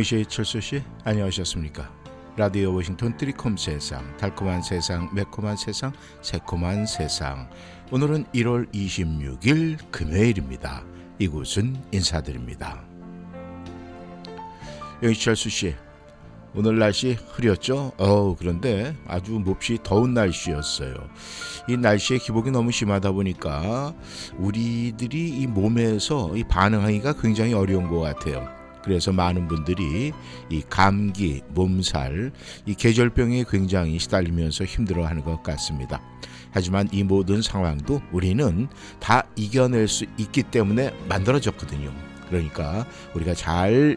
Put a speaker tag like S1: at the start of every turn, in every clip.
S1: 영시 철수 씨 안녕하셨습니까? 라디오 워싱턴 트리콤 세상 달콤한 세상 매콤한 세상 새콤한 세상 오늘은 1월 26일 금요일입니다. 이곳은 인사드립니다. 영시 철수 씨 오늘 날씨 흐렸죠? 어 그런데 아주 몹시 더운 날씨였어요. 이 날씨의 기복이 너무 심하다 보니까 우리들이 이 몸에서 이 반응하기가 굉장히 어려운 것 같아요. 그래서 많은 분들이 이 감기, 몸살, 이 계절병에 굉장히 시달리면서 힘들어하는 것 같습니다. 하지만 이 모든 상황도 우리는 다 이겨낼 수 있기 때문에 만들어졌거든요. 그러니까 우리가 잘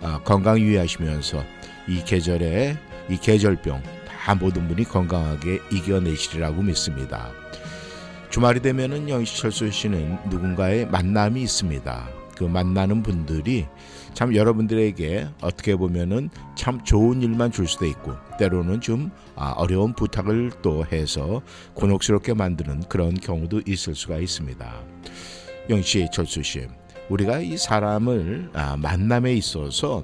S1: 어, 건강 유의하시면서 이 계절에 이 계절병 다 모든 분이 건강하게 이겨내시리라고 믿습니다. 주말이 되면은 영시철수 씨는 누군가의 만남이 있습니다. 그 만나는 분들이 참 여러분들에게 어떻게 보면은 참 좋은 일만 줄 수도 있고 때로는 좀 아, 어려운 부탁을 또 해서 곤혹스럽게 만드는 그런 경우도 있을 수가 있습니다. 영씨, 철수 씨, 우리가 이 사람을 아, 만남에 있어서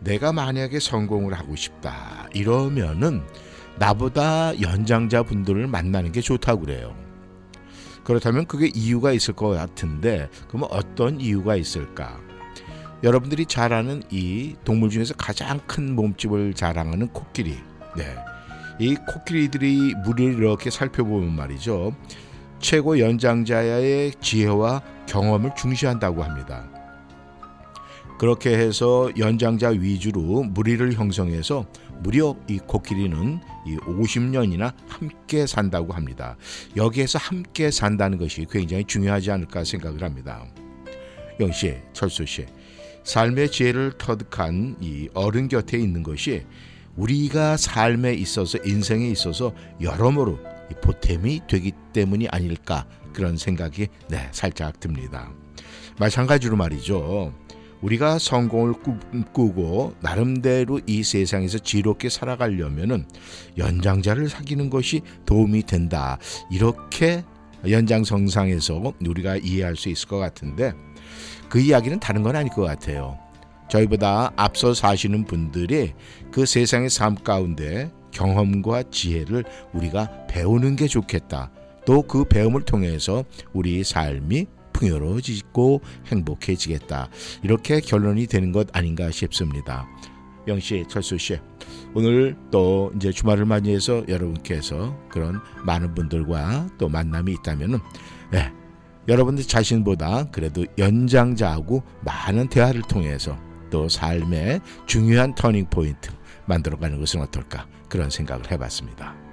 S1: 내가 만약에 성공을 하고 싶다 이러면은 나보다 연장자 분들을 만나는 게 좋다고 그래요. 그렇다면 그게 이유가 있을 것 같은데 그러면 어떤 이유가 있을까? 여러분들이 잘 아는 이 동물 중에서 가장 큰 몸집을 자랑하는 코끼리. 네. 이 코끼리들이 무리를 이렇게 살펴보면 말이죠. 최고 연장자의 지혜와 경험을 중시한다고 합니다. 그렇게 해서 연장자 위주로 무리를 형성해서 무려 이 코끼리는 이 50년이나 함께 산다고 합니다. 여기에서 함께 산다는 것이 굉장히 중요하지 않을까 생각을 합니다. 영씨, 철수 씨, 삶의 지혜를 터득한 이 어른 곁에 있는 것이 우리가 삶에 있어서 인생에 있어서 여러모로 보탬이 되기 때문이 아닐까 그런 생각이 네 살짝 듭니다. 마찬가지로 말이죠. 우리가 성공을 꿈꾸고 나름대로 이 세상에서 지롭게 살아가려면은 연장자를 사귀는 것이 도움이 된다. 이렇게 연장성상에서 우리가 이해할 수 있을 것 같은데 그 이야기는 다른 건 아닐 것 같아요. 저희보다 앞서 사시는 분들이 그 세상의 삶 가운데 경험과 지혜를 우리가 배우는 게 좋겠다. 또 그 배움을 통해서 우리 삶이 풍요로워지고 행복해지겠다. 이렇게 결론이 되는 것 아닌가 싶습니다. 영 씨, 철수 씨, 오늘 또 이제 주말을 맞이해서 여러분께서 그런 많은 분들과 또 만남이 있다면은, 네, 여러분들 자신보다 그래도 연장자하고 많은 대화를 통해서 또 삶의 중요한 터닝 포인트 만들어가는 것은 어떨까 그런 생각을 해봤습니다.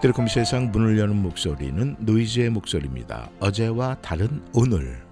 S1: 드래콤 세상 문을 여는 목소리는 노이즈의 목소리입니다. 어제와 다른 오늘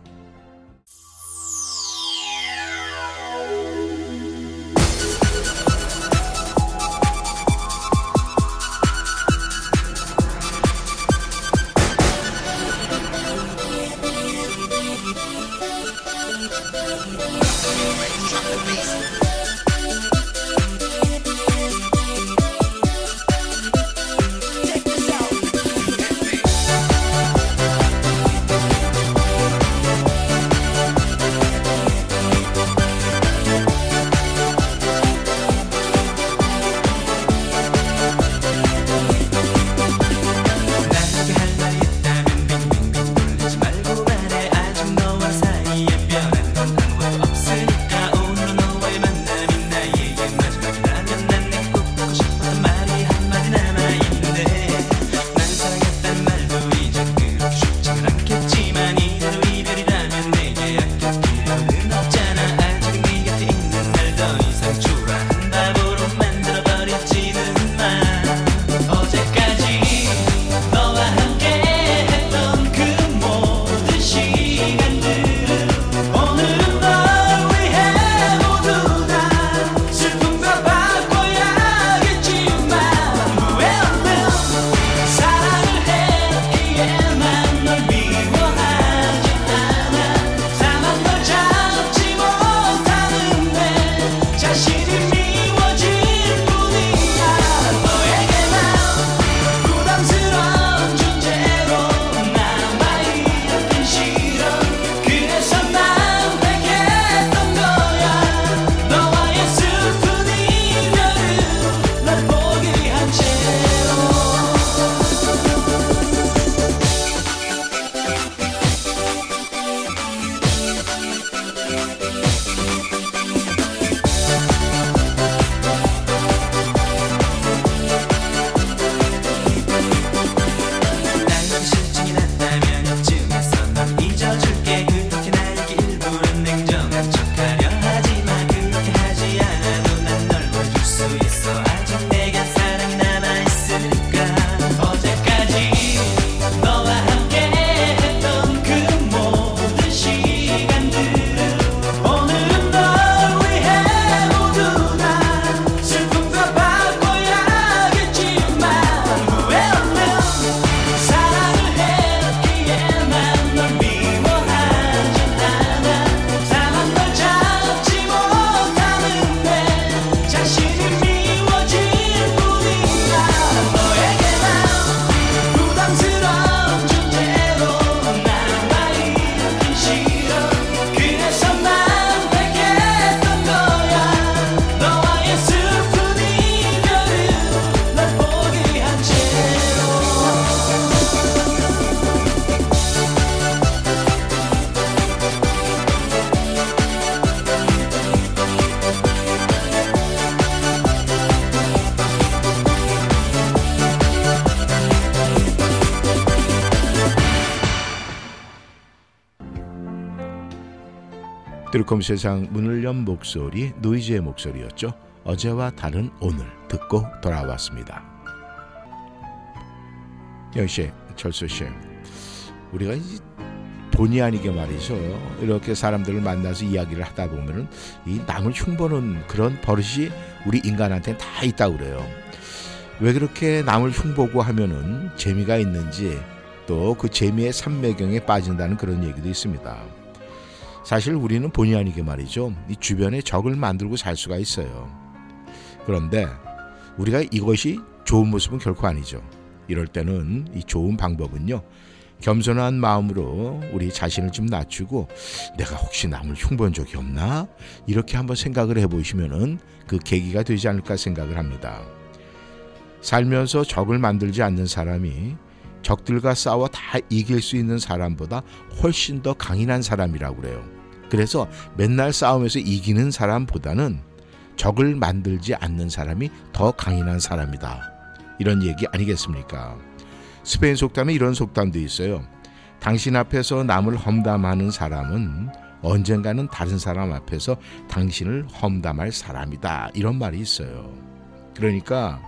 S1: Thank 드루컴 세상 문을 연 목소리 노이즈의 목소리였죠. 어제와 다른 오늘 듣고 돌아왔습니다. 영씨, 철수 씨, 우리가 본의 아니게 말이죠. 이렇게 사람들을 만나서 이야기를 하다 보면은 이 남을 흉보는 그런 버릇이 우리 인간한테 다 있다고 그래요. 왜 그렇게 남을 흉보고 하면은 재미가 있는지 또 그 재미의 삼매경에 빠진다는 그런 얘기도 있습니다. 사실 우리는 본의 아니게 말이죠. 이 주변에 적을 만들고 살 수가 있어요. 그런데 우리가 이것이 좋은 모습은 결코 아니죠. 이럴 때는 이 좋은 방법은요. 겸손한 마음으로 우리 자신을 좀 낮추고 내가 혹시 남을 흉본 적이 없나? 이렇게 한번 생각을 해 보시면은 그 계기가 되지 않을까 생각을 합니다. 살면서 적을 만들지 않는 사람이 적들과 싸워 다 이길 수 있는 사람보다 훨씬 더 강인한 사람이라고 그래요. 그래서 맨날 싸움에서 이기는 사람보다는 적을 만들지 않는 사람이 더 강인한 사람이다. 이런 얘기 아니겠습니까? 스페인 속담에 이런 속담도 있어요. 당신 앞에서 남을 험담하는 사람은 언젠가는 다른 사람 앞에서 당신을 험담할 사람이다. 이런 말이 있어요. 그러니까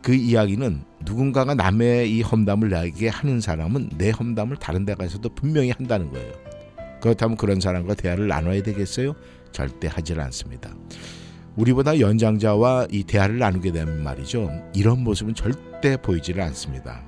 S1: 그 이야기는 누군가가 남의 이 험담을 나에게 하는 사람은 내 험담을 다른 데 가서도 분명히 한다는 거예요. 그렇다면 그런 사람과 대화를 나눠야 되겠어요? 절대 하질 않습니다. 우리보다 연장자와 이 대화를 나누게 되면 말이죠. 이런 모습은 절대 보이지를 않습니다.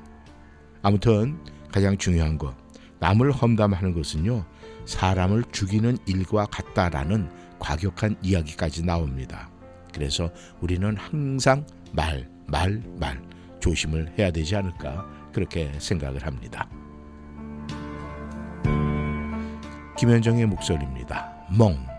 S1: 아무튼 가장 중요한 것, 남을 험담하는 것은요, 사람을 죽이는 일과 같다라는 과격한 이야기까지 나옵니다. 그래서 우리는 항상 말, 말, 말 조심을 해야 되지 않을까 그렇게 생각을 합니다. 김현정의 목소리입니다. 멍.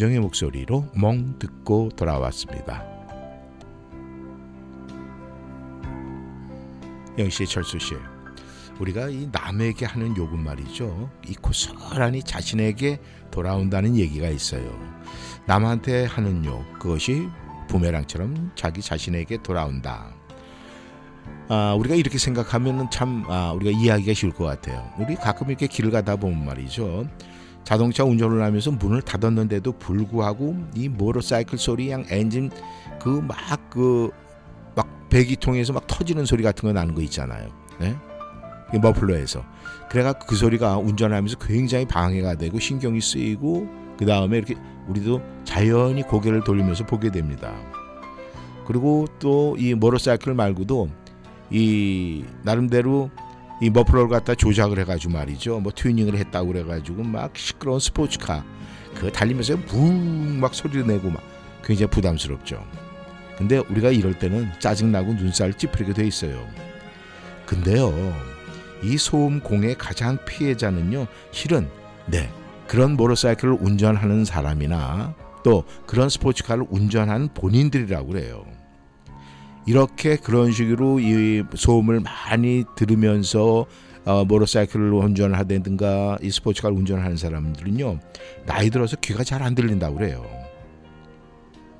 S1: 김현정의 목소리로 멍 듣고 돌아왔습니다. 영씨 철수 씨, 우리가 이 남에게 하는 요금 말이죠. 이 고스란히 자신에게 돌아온다는 얘기가 있어요. 남한테 하는 욕 그것이 부메랑처럼 자기 자신에게 돌아온다. 아, 우리가 이렇게 생각하면 참 아, 우리가 이해하기가 쉬울 것 같아요. 우리 가끔 이렇게 길을 가다 보면 말이죠. 자동차 운전을 하면서 문을 닫았는데도 불구하고 이 모터사이클 소리, 양 엔진 그 막 그 막 배기통에서 막 터지는 소리 같은 거 나는 거 있잖아요. 네? 머플러에서. 그래가 그 소리가 운전하면서 굉장히 방해가 되고 신경이 쓰이고 그 다음에 이렇게 우리도 자연히 고개를 돌리면서 보게 됩니다. 그리고 또 이 모터사이클 말고도 이 나름대로 이 머플러를 갖다 조작을 해가지고 말이죠. 뭐 튜닝을 했다고 그래가지고 막 시끄러운 스포츠카 그 달리면서 붕 막 소리를 내고 막 굉장히 부담스럽죠. 근데 우리가 이럴 때는 짜증나고 눈살 찌푸리게 돼 있어요. 근데요, 이 소음 공의 가장 피해자는요, 실은 네 그런 모터사이클을 운전하는 사람이나 또 그런 스포츠카를 운전하는 본인들이라고 그래요. 이렇게 그런 식으로 이 소음을 많이 들으면서 어, 모터사이클을 운전을 하든가 이 스포츠카를 운전하는 사람들은요 나이 들어서 귀가 잘 안 들린다고 그래요.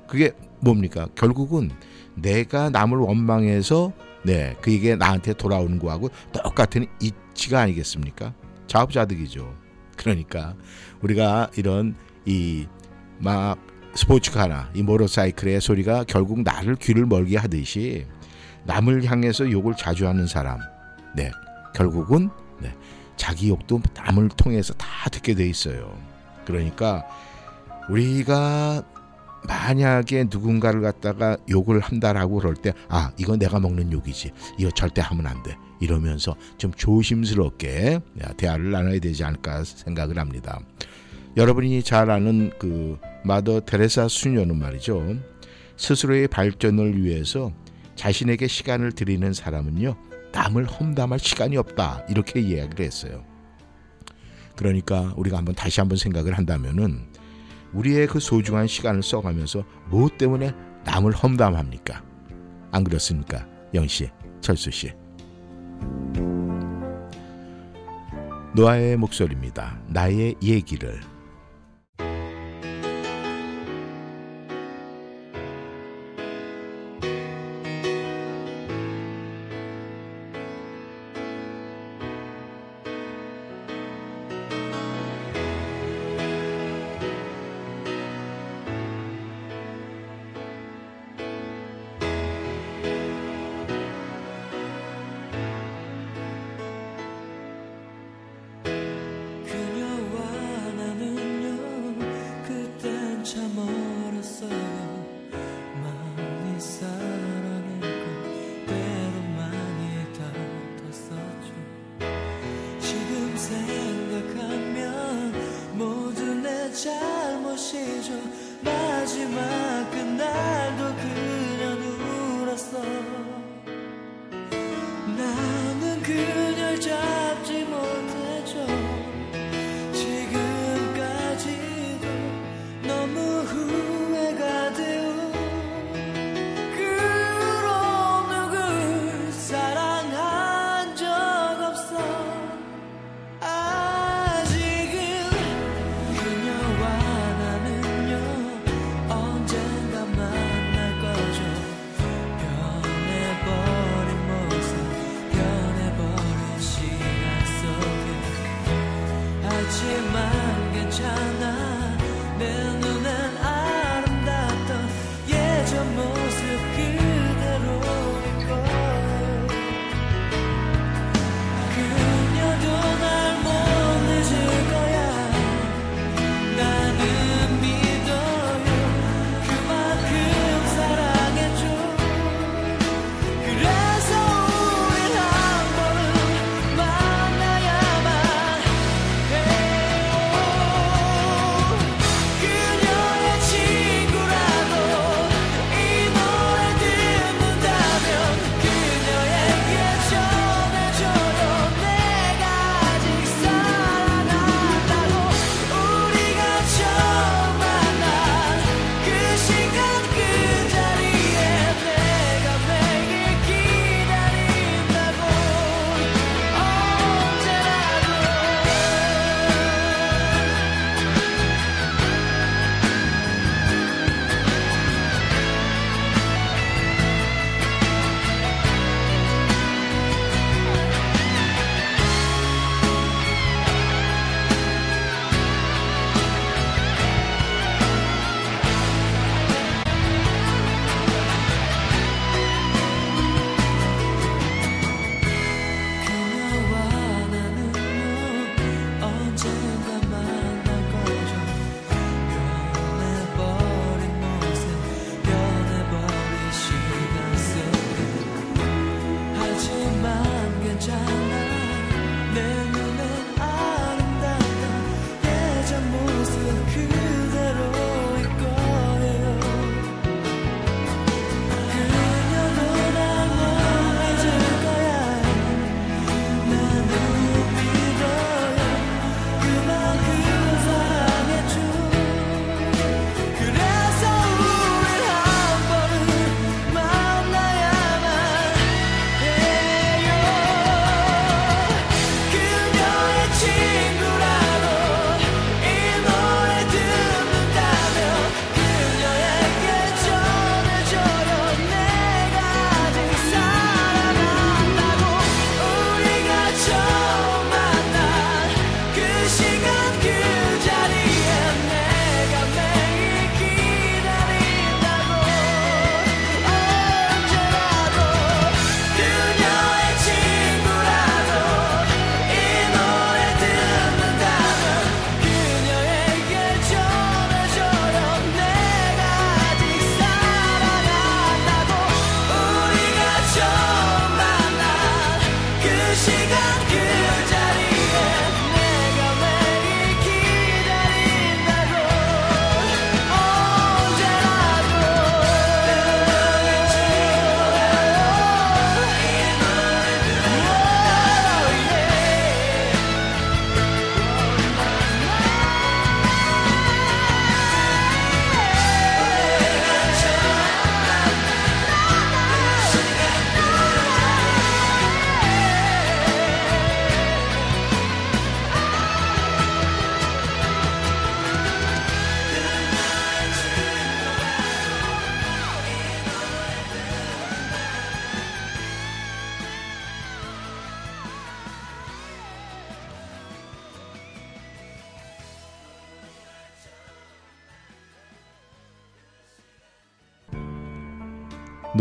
S1: 그게 뭡니까? 결국은 내가 남을 원망해서 네 그게 나한테 돌아오는 거하고 똑같은 이치가 아니겠습니까? 자업자득이죠. 그러니까 우리가 이런 이 막 스포츠카나 이 모터사이클의 소리가 결국 나를 귀를 멀게 하듯이 남을 향해서 욕을 자주 하는 사람, 네 결국은 네, 자기 욕도 남을 통해서 다 듣게 돼 있어요. 그러니까 우리가 만약에 누군가를 갖다가 욕을 한다라고 그럴 때, 아, 이건 내가 먹는 욕이지. 이거 절대 하면 안 돼. 이러면서 좀 조심스럽게 대화를 나눠야 되지 않을까 생각을 합니다. 여러분이 잘 아는 그 마더 테레사 수녀는 말이죠. 스스로의 발전을 위해서 자신에게 시간을 드리는 사람은요. 남을 험담할 시간이 없다. 이렇게 이야기를 했어요. 그러니까 우리가 한번 다시 한번 생각을 한다면은 우리의 그 소중한 시간을 써가면서 무엇 때문에 남을 험담합니까? 안 그렇습니까? 영 씨, 철수 씨. 노아의 목소리입니다. 나의 얘기를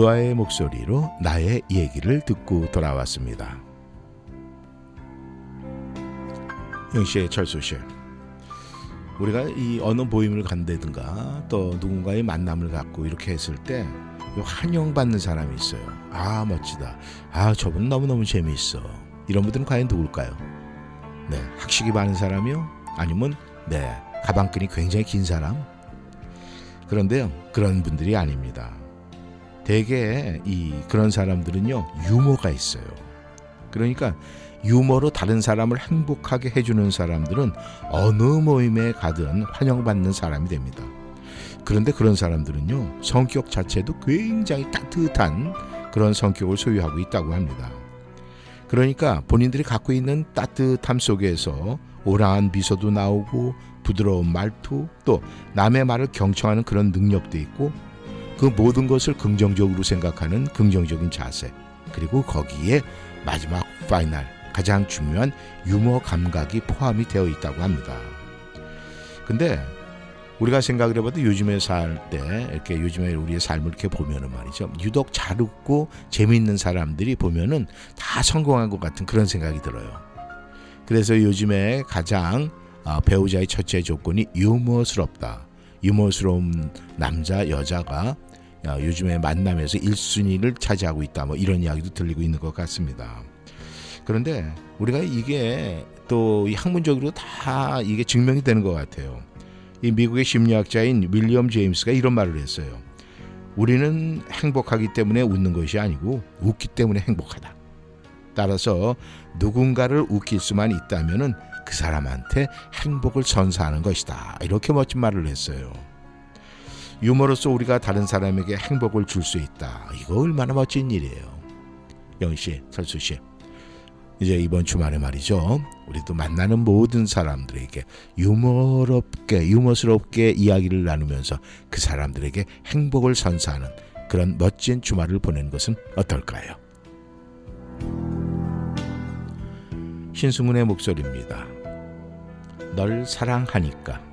S1: 노아의 목소리로 나의 얘기를 듣고 돌아왔습니다. 영시의 철수씨 우리가 이 어느 모임을 간다든가 또 누군가의 만남을 갖고 이렇게 했을 때 환영받는 사람이 있어요. 아 멋지다. 아 저분 너무너무 재미있어. 이런 분들은 과연 누굴까요? 네 학식이 많은 사람이요? 아니면 네 가방끈이 굉장히 긴 사람? 그런데요 그런 분들이 아닙니다. 대개 이 그런 사람들은요 유머가 있어요. 그러니까 유머로 다른 사람을 행복하게 해주는 사람들은 어느 모임에 가든 환영받는 사람이 됩니다. 그런데 그런 사람들은요 성격 자체도 굉장히 따뜻한 그런 성격을 소유하고 있다고 합니다. 그러니까 본인들이 갖고 있는 따뜻함 속에서 명랑한 미소도 나오고 부드러운 말투 또 남의 말을 경청하는 그런 능력도 있고 그 모든 것을 긍정적으로 생각하는 긍정적인 자세 그리고 거기에 마지막 final 가장 중요한 유머 감각이 포함이 되어 있다고 합니다. 근데 우리가 생각을 해봐도 요즘에 살 때 이렇게 요즘에 우리의 삶을 이렇게 보면은 말이죠. 유독 잘 웃고 재미있는 사람들이 보면은 다 성공한 것 같은 그런 생각이 들어요. 그래서 요즘에 가장 아, 배우자의 첫째 조건이 유머스럽다. 유머스러운 남자 여자가 요즘에 만남에서 1순위를 차지하고 있다. 뭐 이런 이야기도 들리고 있는 것 같습니다. 그런데 우리가 이게 또 학문적으로 다 이게 증명이 되는 것 같아요. 이 미국의 심리학자인 윌리엄 제임스가 이런 말을 했어요. 우리는 행복하기 때문에 웃는 것이 아니고 웃기 때문에 행복하다. 따라서 누군가를 웃길 수만 있다면은 그 사람한테 행복을 선사하는 것이다. 이렇게 멋진 말을 했어요. 유머로서 우리가 다른 사람에게 행복을 줄 수 있다. 이거 얼마나 멋진 일이에요. 영씨, 설수 씨. 이제 이번 주말에 말이죠. 우리도 만나는 모든 사람들에게 유머롭게, 유머스럽게 이야기를 나누면서 그 사람들에게 행복을 선사하는 그런 멋진 주말을 보내는 것은 어떨까요? 신승훈의 목소리입니다. 널 사랑하니까.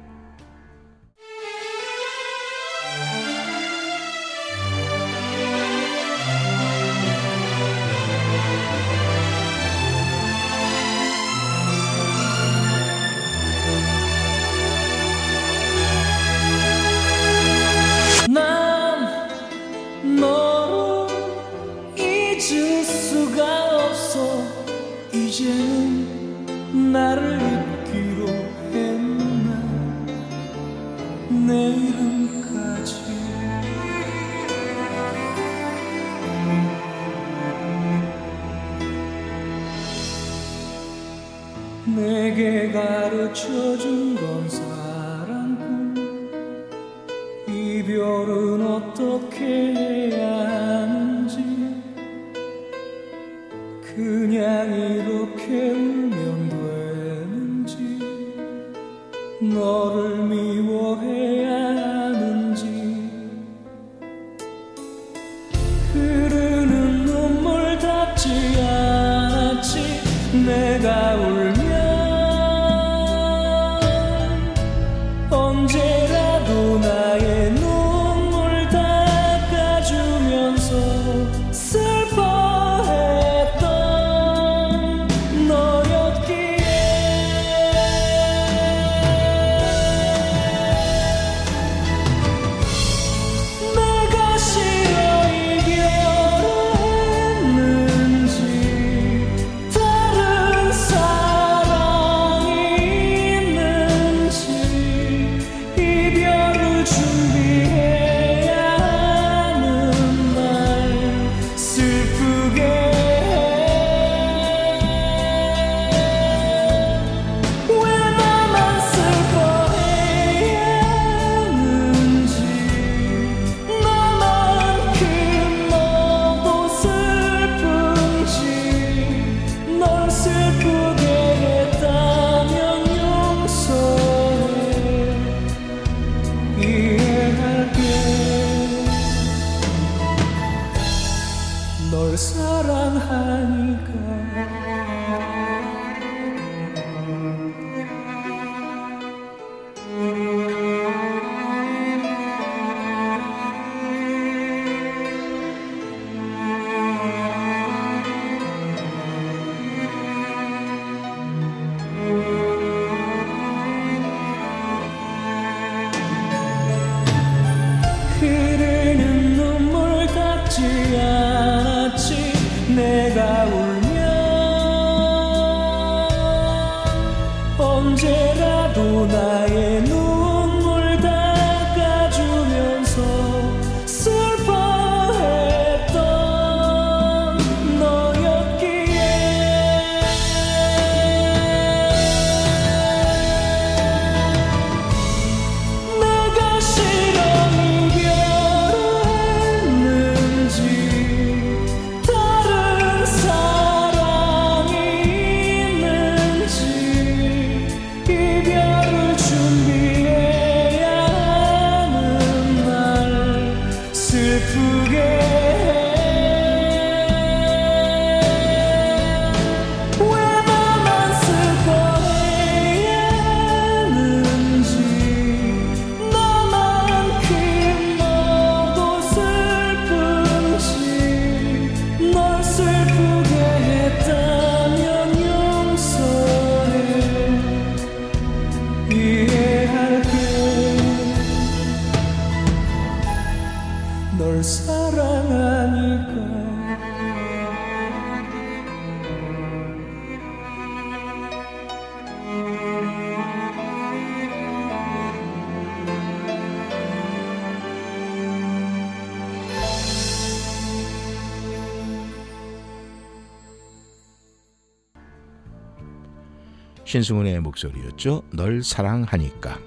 S1: 신승훈의 목소리였죠. 널 사랑하니까.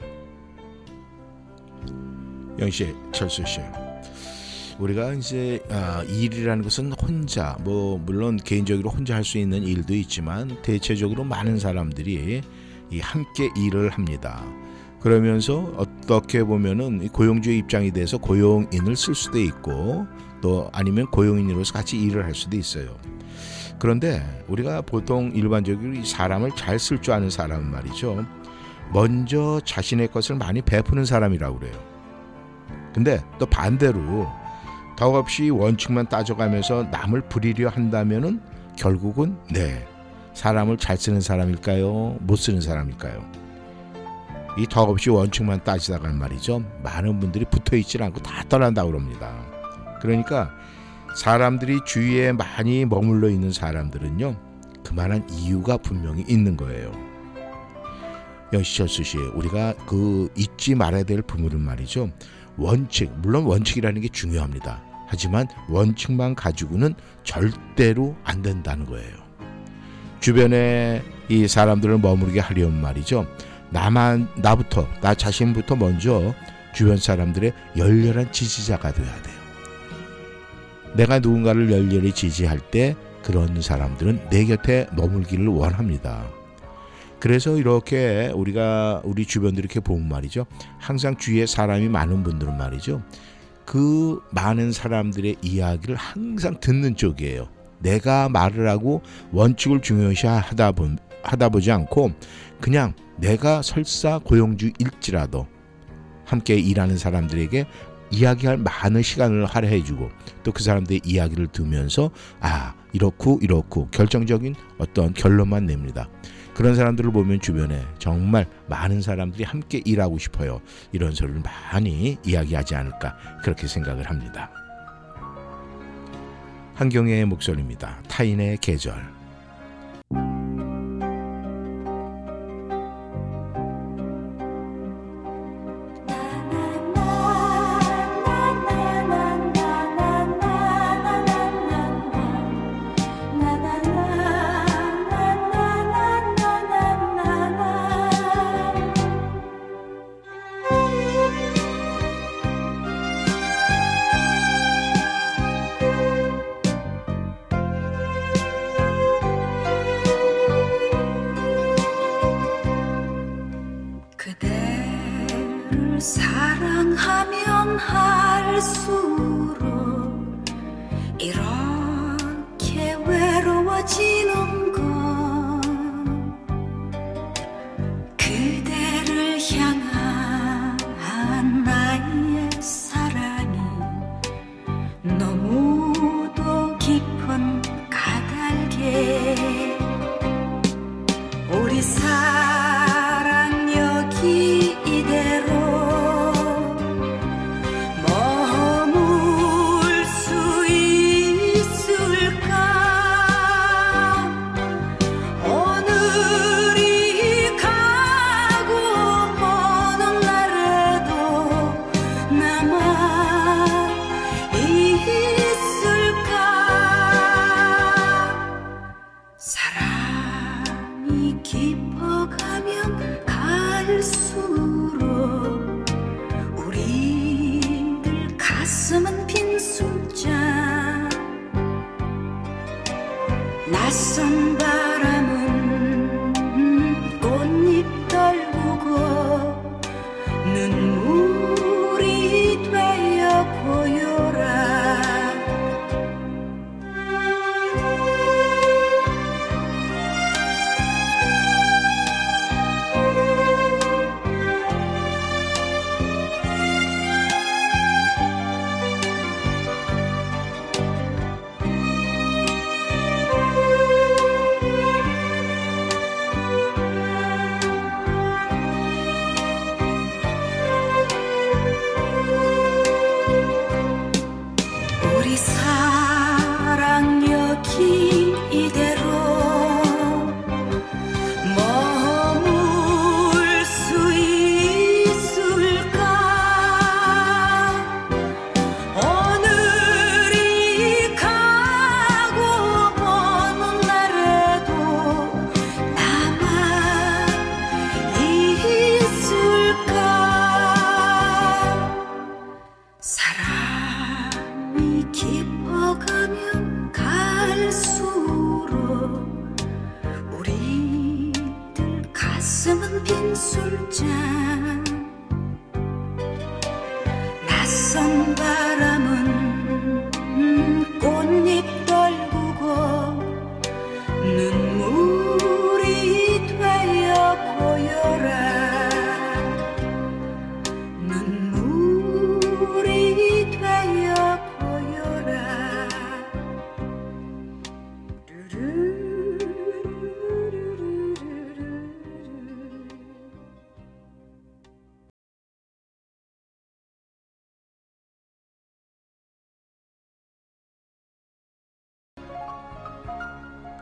S1: 영씨, 철수 씨. 우리가 이제 아, 일이라는 것은 혼자 뭐 물론 개인적으로 혼자 할 수 있는 일도 있지만 대체적으로 많은 사람들이 이 함께 일을 합니다. 그러면서 어떻게 보면은 이 고용주의 입장이 돼서 고용인을 쓸 수도 있고 또 아니면 고용인으로서 같이 일을 할 수도 있어요. 그런데 우리가 보통 일반적으로 이 사람을 잘 쓸 줄 아는 사람은 말이죠. 먼저 자신의 것을 많이 베푸는 사람이라고 그래요. 근데 또 반대로 덕없이 원칙만 따져가면서 남을 부리려 한다면은 결국은 네 사람을 잘 쓰는 사람일까요? 못 쓰는 사람일까요? 이 덕없이 원칙만 따지다가 말이죠. 많은 분들이 붙어 있질 않고 다 떠난다고 그럽니다. 그러니까 사람들이 주위에 많이 머물러 있는 사람들은요. 그만한 이유가 분명히 있는 거예요. 여시철수 씨, 우리가 그 잊지 말아야 될 부분은 말이죠. 원칙, 물론 원칙이라는 게 중요합니다. 하지만 원칙만 가지고는 절대로 안 된다는 거예요. 주변에 이 사람들을 머무르게 하려면 말이죠. 나만 나부터 나 자신부터 먼저 주변 사람들의 열렬한 지지자가 돼야 돼요. 내가 누군가를 열렬히 지지할 때 그런 사람들은 내 곁에 머물기를 원합니다. 그래서 이렇게 우리가 우리 주변들 이렇게 보면 말이죠. 항상 주위에 사람이 많은 분들은 말이죠. 그 많은 사람들의 이야기를 항상 듣는 쪽이에요. 내가 말을 하고 원칙을 중요시 하다, 보, 하다 보지 않고 그냥 내가 설사 고용주일지라도 함께 일하는 사람들에게 이야기할 많은 시간을 할애해주고 또 그 사람들의 이야기를 들으면서 아 이렇고 이렇고 결정적인 어떤 결론만 냅니다. 그런 사람들을 보면 주변에 정말 많은 사람들이 함께 일하고 싶어요. 이런 소리를 많이 이야기하지 않을까 그렇게 생각을 합니다. 한경애의 목소리입니다. 타인의 계절.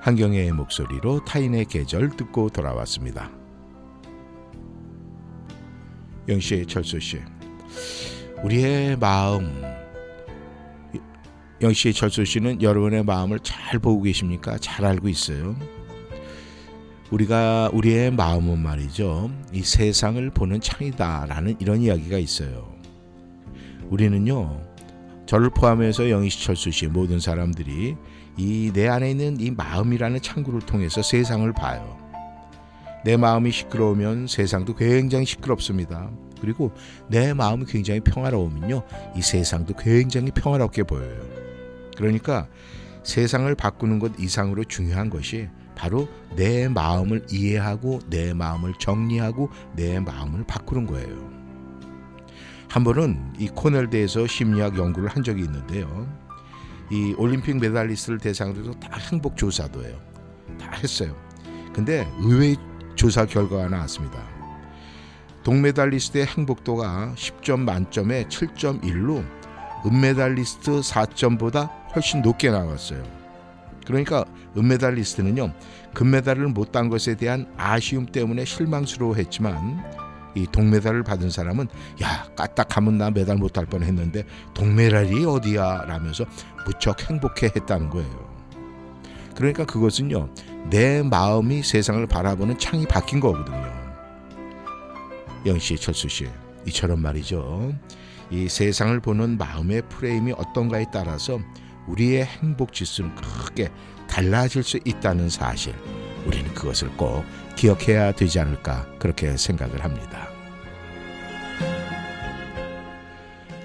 S1: 한경애의 목소리로 타인의 계절 듣고 돌아왔습니다. 영씨, 철수 씨, 우리의 마음. 영씨, 철수 씨는 여러분의 마음을 잘 보고 계십니까? 잘 알고 있어요. 우리가 우리의 마음은 말이죠. 이 세상을 보는 창이다라는 이런 이야기가 있어요. 우리는요. 저를 포함해서 영희 씨, 철수 씨 모든 사람들이 이 내 안에 있는 이 마음이라는 창구를 통해서 세상을 봐요. 내 마음이 시끄러우면 세상도 굉장히 시끄럽습니다. 그리고 내 마음이 굉장히 평화로우면요. 이 세상도 굉장히 평화롭게 보여요. 그러니까 세상을 바꾸는 것 이상으로 중요한 것이 바로 내 마음을 이해하고 내 마음을 정리하고 내 마음을 바꾸는 거예요. 한 번은 이 코넬대에서 심리학 연구를 한 적이 있는데요. 이 올림픽 메달리스트를 대상으로 해서 다 행복 조사도 해요. 다 했어요. 근데 의외의 조사 결과가 나왔습니다. 동메달리스트의 행복도가 10점 만점에 7.1로 은메달리스트 4점보다 훨씬 높게 나왔어요. 그러니까 은메달리스트는요 금메달을 못 딴 것에 대한 아쉬움 때문에 실망스러워했지만 이 동메달을 받은 사람은 야 까딱하면 나 메달 못딸 뻔했는데 동메달이 어디야 라면서 무척 행복해 했다는 거예요. 그러니까 그것은요 내 마음이 세상을 바라보는 창이 바뀐 거거든요. 영 씨, 철수 씨, 이처럼 말이죠. 이 세상을 보는 마음의 프레임이 어떤가에 따라서 우리의 행복 지수는 크게 달라질 수 있다는 사실. 우리는 그것을 꼭 기억해야 되지 않을까 그렇게 생각을 합니다.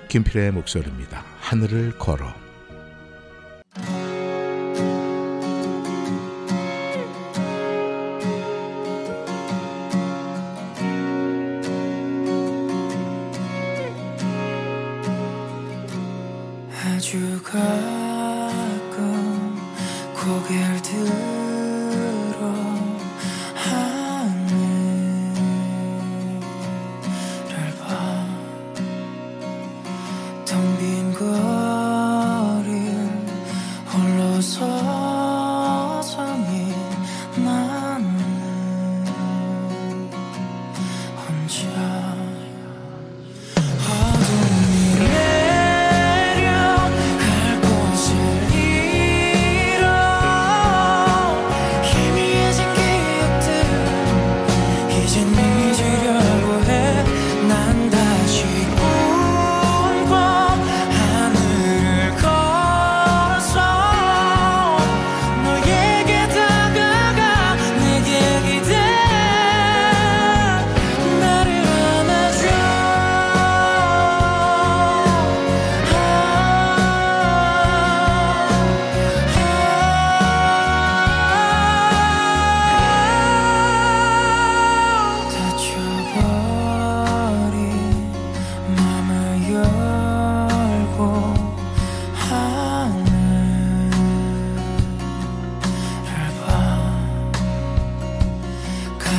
S1: 김필의 목소리입니다. 하늘을 걸어.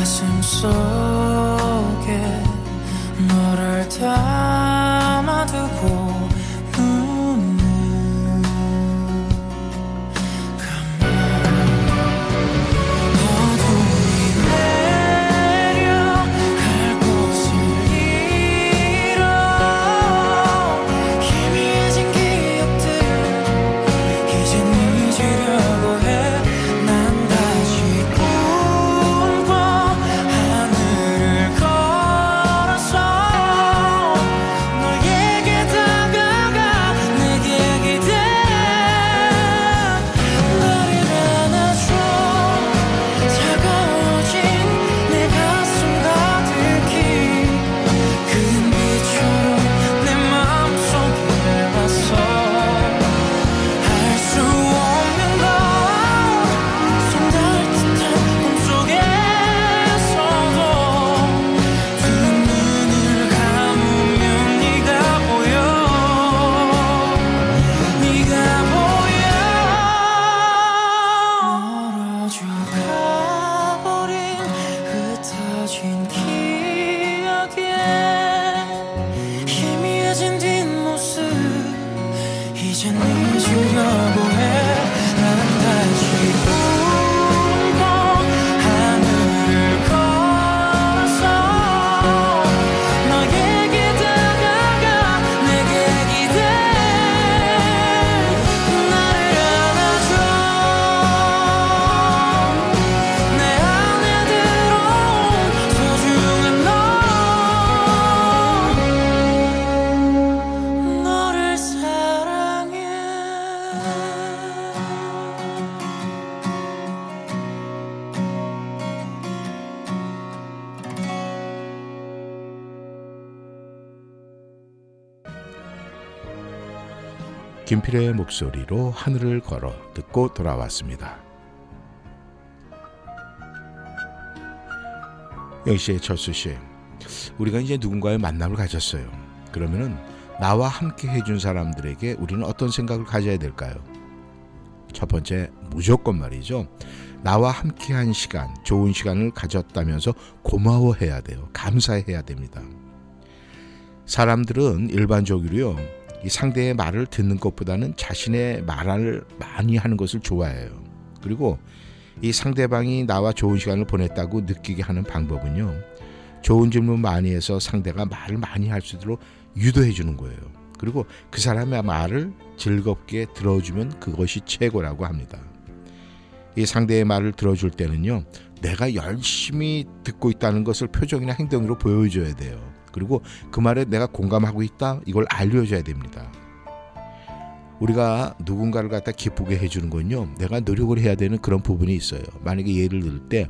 S2: 가슴 속에 너를 담아두고
S1: 김필의 목소리로 하늘을 걸어 듣고 돌아왔습니다. 영시의 철수 씨, 우리가 이제 누군가의 만남을 가졌어요. 그러면은 나와 함께 해준 사람들에게 우리는 어떤 생각을 가져야 될까요? 첫 번째, 무조건 말이죠. 나와 함께한 시간, 좋은 시간을 가졌다면서 고마워해야 돼요. 감사해야 됩니다. 사람들은 일반적으로요, 이 상대의 말을 듣는 것보다는 자신의 말을 많이 하는 것을 좋아해요. 그리고 이 상대방이 나와 좋은 시간을 보냈다고 느끼게 하는 방법은요. 좋은 질문 많이 해서 상대가 말을 많이 할 수 있도록 유도해 주는 거예요. 그리고 그 사람의 말을 즐겁게 들어주면 그것이 최고라고 합니다. 이 상대의 말을 들어줄 때는요. 내가 열심히 듣고 있다는 것을 표정이나 행동으로 보여줘야 돼요. 그리고 그 말에 내가 공감하고 있다 이걸 알려줘야 됩니다. 우리가 누군가를 갖다 기쁘게 해주는 건요. 내가 노력을 해야 되는 그런 부분이 있어요. 만약에 예를 들 때,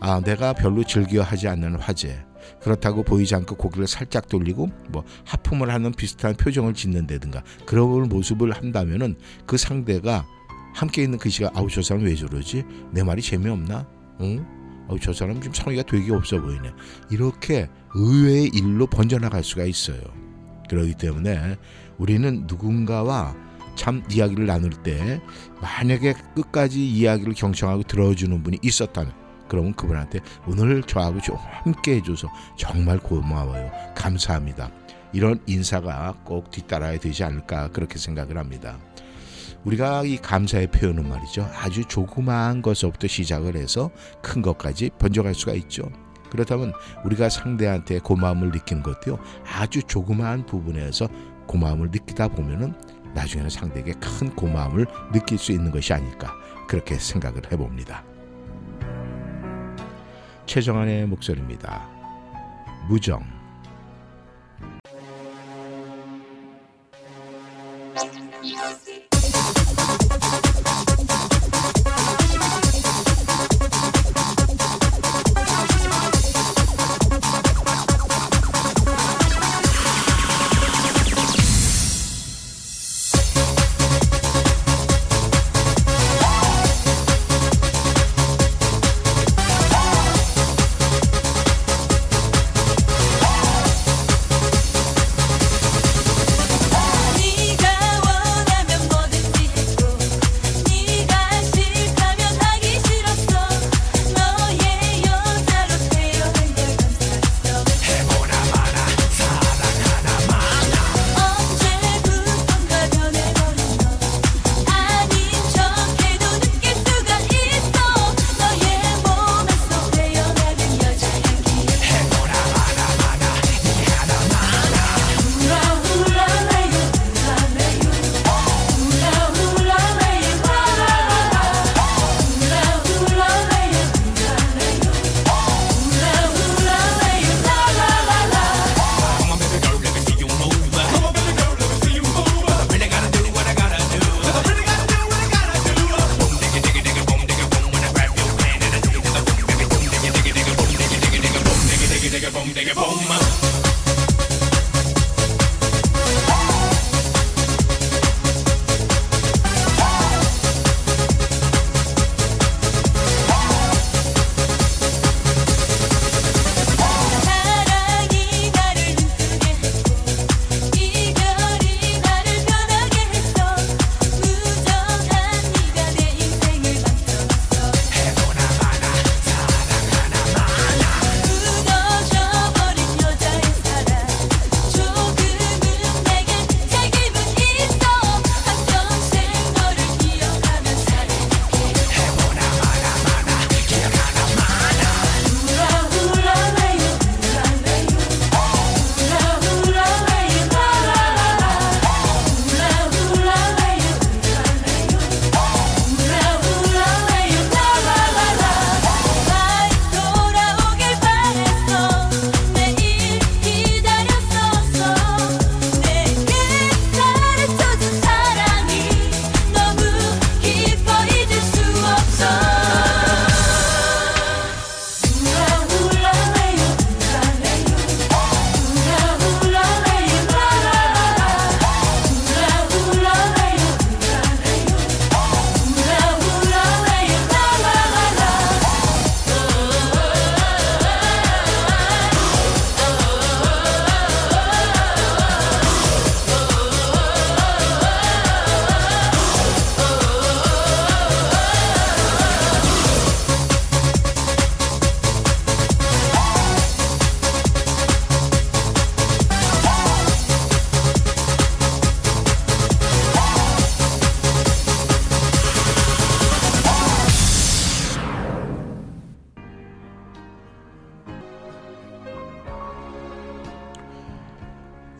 S1: 아, 내가 별로 즐겨하지 않는 화제. 그렇다고 보이지 않고 고개를 살짝 돌리고 뭐 하품을 하는 비슷한 표정을 짓는다든가 그런 모습을 한다면은 그 상대가 함께 있는 그 시간 아우 저 사람 왜 저러지 내 말이 재미없나 응? 아우 저 사람 좀 성의가 되게 없어 보이네 이렇게 의외의 일로 번져나갈 수가 있어요 그렇기 때문에 우리는 누군가와 참 이야기를 나눌 때 만약에 끝까지 이야기를 경청하고 들어주는 분이 있었다면 그러면 그분한테 오늘 저하고 좀 함께 해줘서 정말 고마워요. 감사합니다. 이런 인사가 꼭 뒤따라야 되지 않을까 그렇게 생각을 합니다. 우리가 이 감사의 표현은 말이죠. 아주 조그마한 것서부터 시작을 해서 큰 것까지 번져갈 수가 있죠. 그렇다면 우리가 상대한테 고마움을 느끼는 것도요. 아주 조그마한 부분에서 고마움을 느끼다 보면은 나중에는 상대에게 큰 고마움을 느낄 수 있는 것이 아닐까 그렇게 생각을 해봅니다. 최정환의 목소리입니다. 무정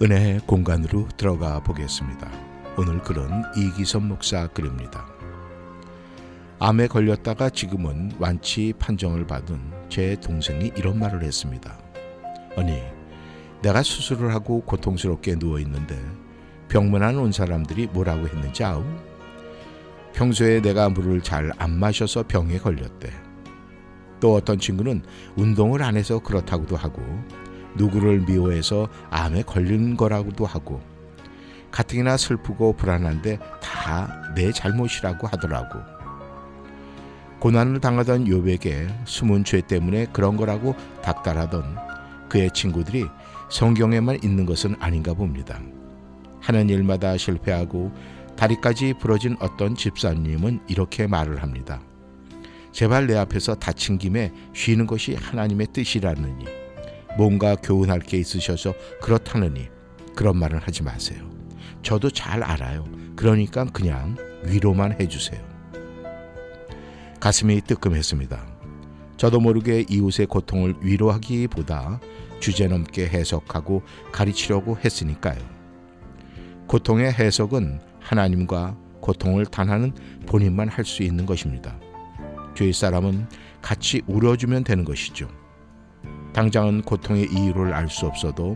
S1: 은혜의 공간으로 들어가 보겠습니다. 오늘 글은 이기선 목사 글입니다. 암에 걸렸다가 지금은 완치 판정을 받은 제 동생이 이런 말을 했습니다. 아니, 내가 수술을 하고 고통스럽게 누워 있는데 병문안 온 사람들이 뭐라고 했는지 아우? 평소에 내가 물을 잘 안 마셔서 병에 걸렸대. 또 어떤 친구는 운동을 안 해서 그렇다고도 하고 누구를 미워해서 암에 걸린 거라고도 하고 가뜩이나 슬프고 불안한데 다 내 잘못이라고 하더라고. 고난을 당하던 요백의 숨은 죄 때문에 그런 거라고 닥달하던 그의 친구들이 성경에만 있는 것은 아닌가 봅니다. 하는 일마다 실패하고 다리까지 부러진 어떤 집사님은 이렇게 말을 합니다. 제발 내 앞에서 다친 김에 쉬는 것이 하나님의 뜻이라느니 뭔가 교훈할 게 있으셔서 그렇다느니 그런 말은 하지 마세요. 저도 잘 알아요. 그러니까 그냥 위로만 해주세요. 가슴이 뜨끔했습니다. 저도 모르게 이웃의 고통을 위로하기보다 주제넘게 해석하고 가르치려고 했으니까요. 고통의 해석은 하나님과 고통을 단하는 본인만 할 수 있는 것입니다. 주위 사람은 같이 울어주면 되는 것이죠. 당장은 고통의 이유를 알 수 없어도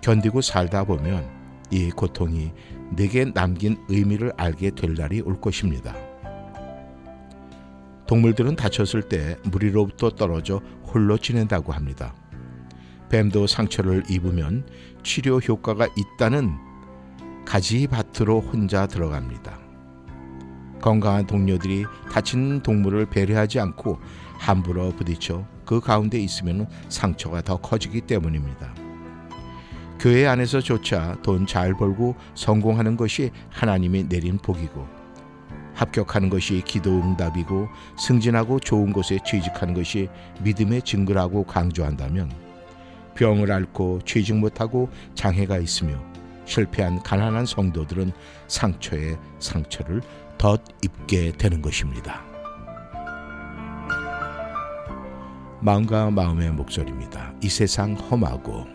S1: 견디고 살다 보면 이 고통이 내게 남긴 의미를 알게 될 날이 올 것입니다. 동물들은 다쳤을 때 무리로부터 떨어져 홀로 지낸다고 합니다. 뱀도 상처를 입으면 치료 효과가 있다는 가지밭으로 혼자 들어갑니다. 건강한 동료들이 다친 동물을 배려하지 않고 함부로 부딪혀 그 가운데 있으면 상처가 더 커지기 때문입니다. 교회 안에서조차 돈 잘 벌고 성공하는 것이 하나님이 내린 복이고 합격하는 것이 기도 응답이고 승진하고 좋은 곳에 취직하는 것이 믿음의 증거라고 강조한다면 병을 앓고 취직 못하고 장애가 있으며 실패한 가난한 성도들은 상처에 상처를 덧 입게 되는 것입니다. 마음과 마음의 목소리입니다. 이 세상 험하고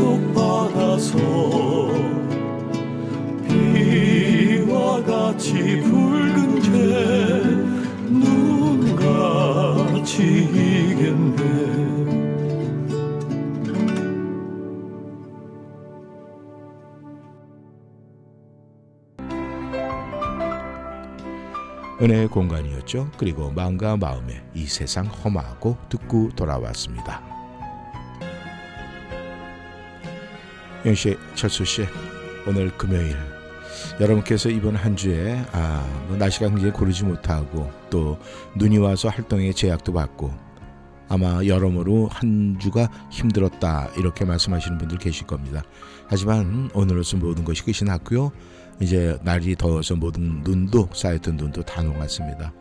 S3: 대속받아서 비와 같이 붉은 죄 눈같이 이겠네 은혜의
S1: 공간이었죠. 그리고 마음과 마음에 이 세상 험하고 듣고 돌아왔습니다. 영씨, 철수 씨, 오늘 금요일 여러분께서 이번 한 주에 아, 뭐 날씨가 굉장히 고르지 못하고 또 눈이 와서 활동에 제약도 받고 아마 여러모로 한 주가 힘들었다 이렇게 말씀하시는 분들 계실 겁니다. 하지만 오늘로서 모든 것이 끝이 났고요. 이제 날이 더워서 모든 눈도 쌓였던 눈도 다 녹았습니다.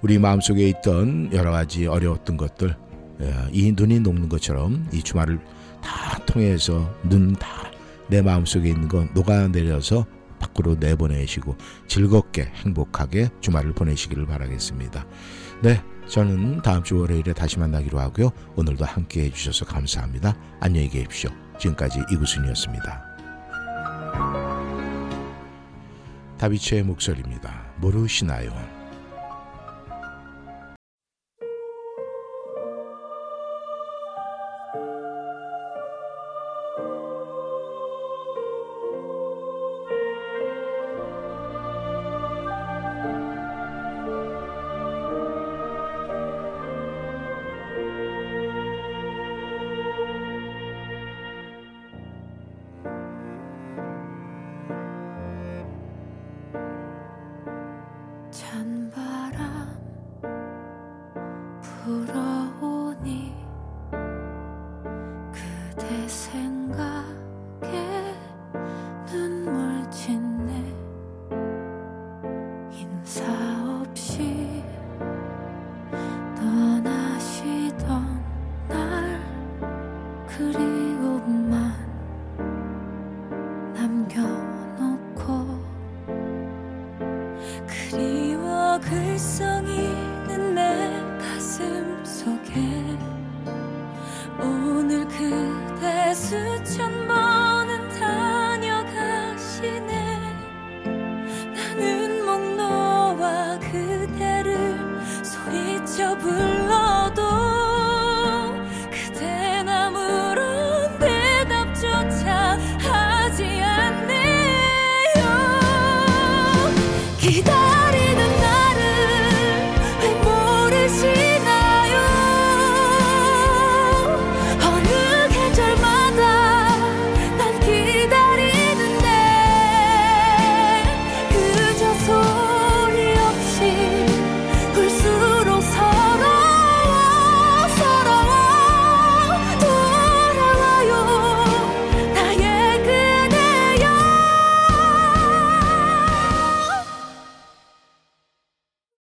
S1: 우리 마음속에 있던 여러 가지 어려웠던 것들 예, 이 눈이 녹는 것처럼 이 주말을 다 통해서 눈 다 내 마음속에 있는 거 녹아내려서 밖으로 내보내시고 즐겁게 행복하게 주말을 보내시기를 바라겠습니다. 네, 저는 다음 주 월요일에 다시 만나기로 하고요. 오늘도 함께 해주셔서 감사합니다. 안녕히 계십시오. 지금까지 이구순이었습니다. 다비치의 목소리입니다. 모르시나요?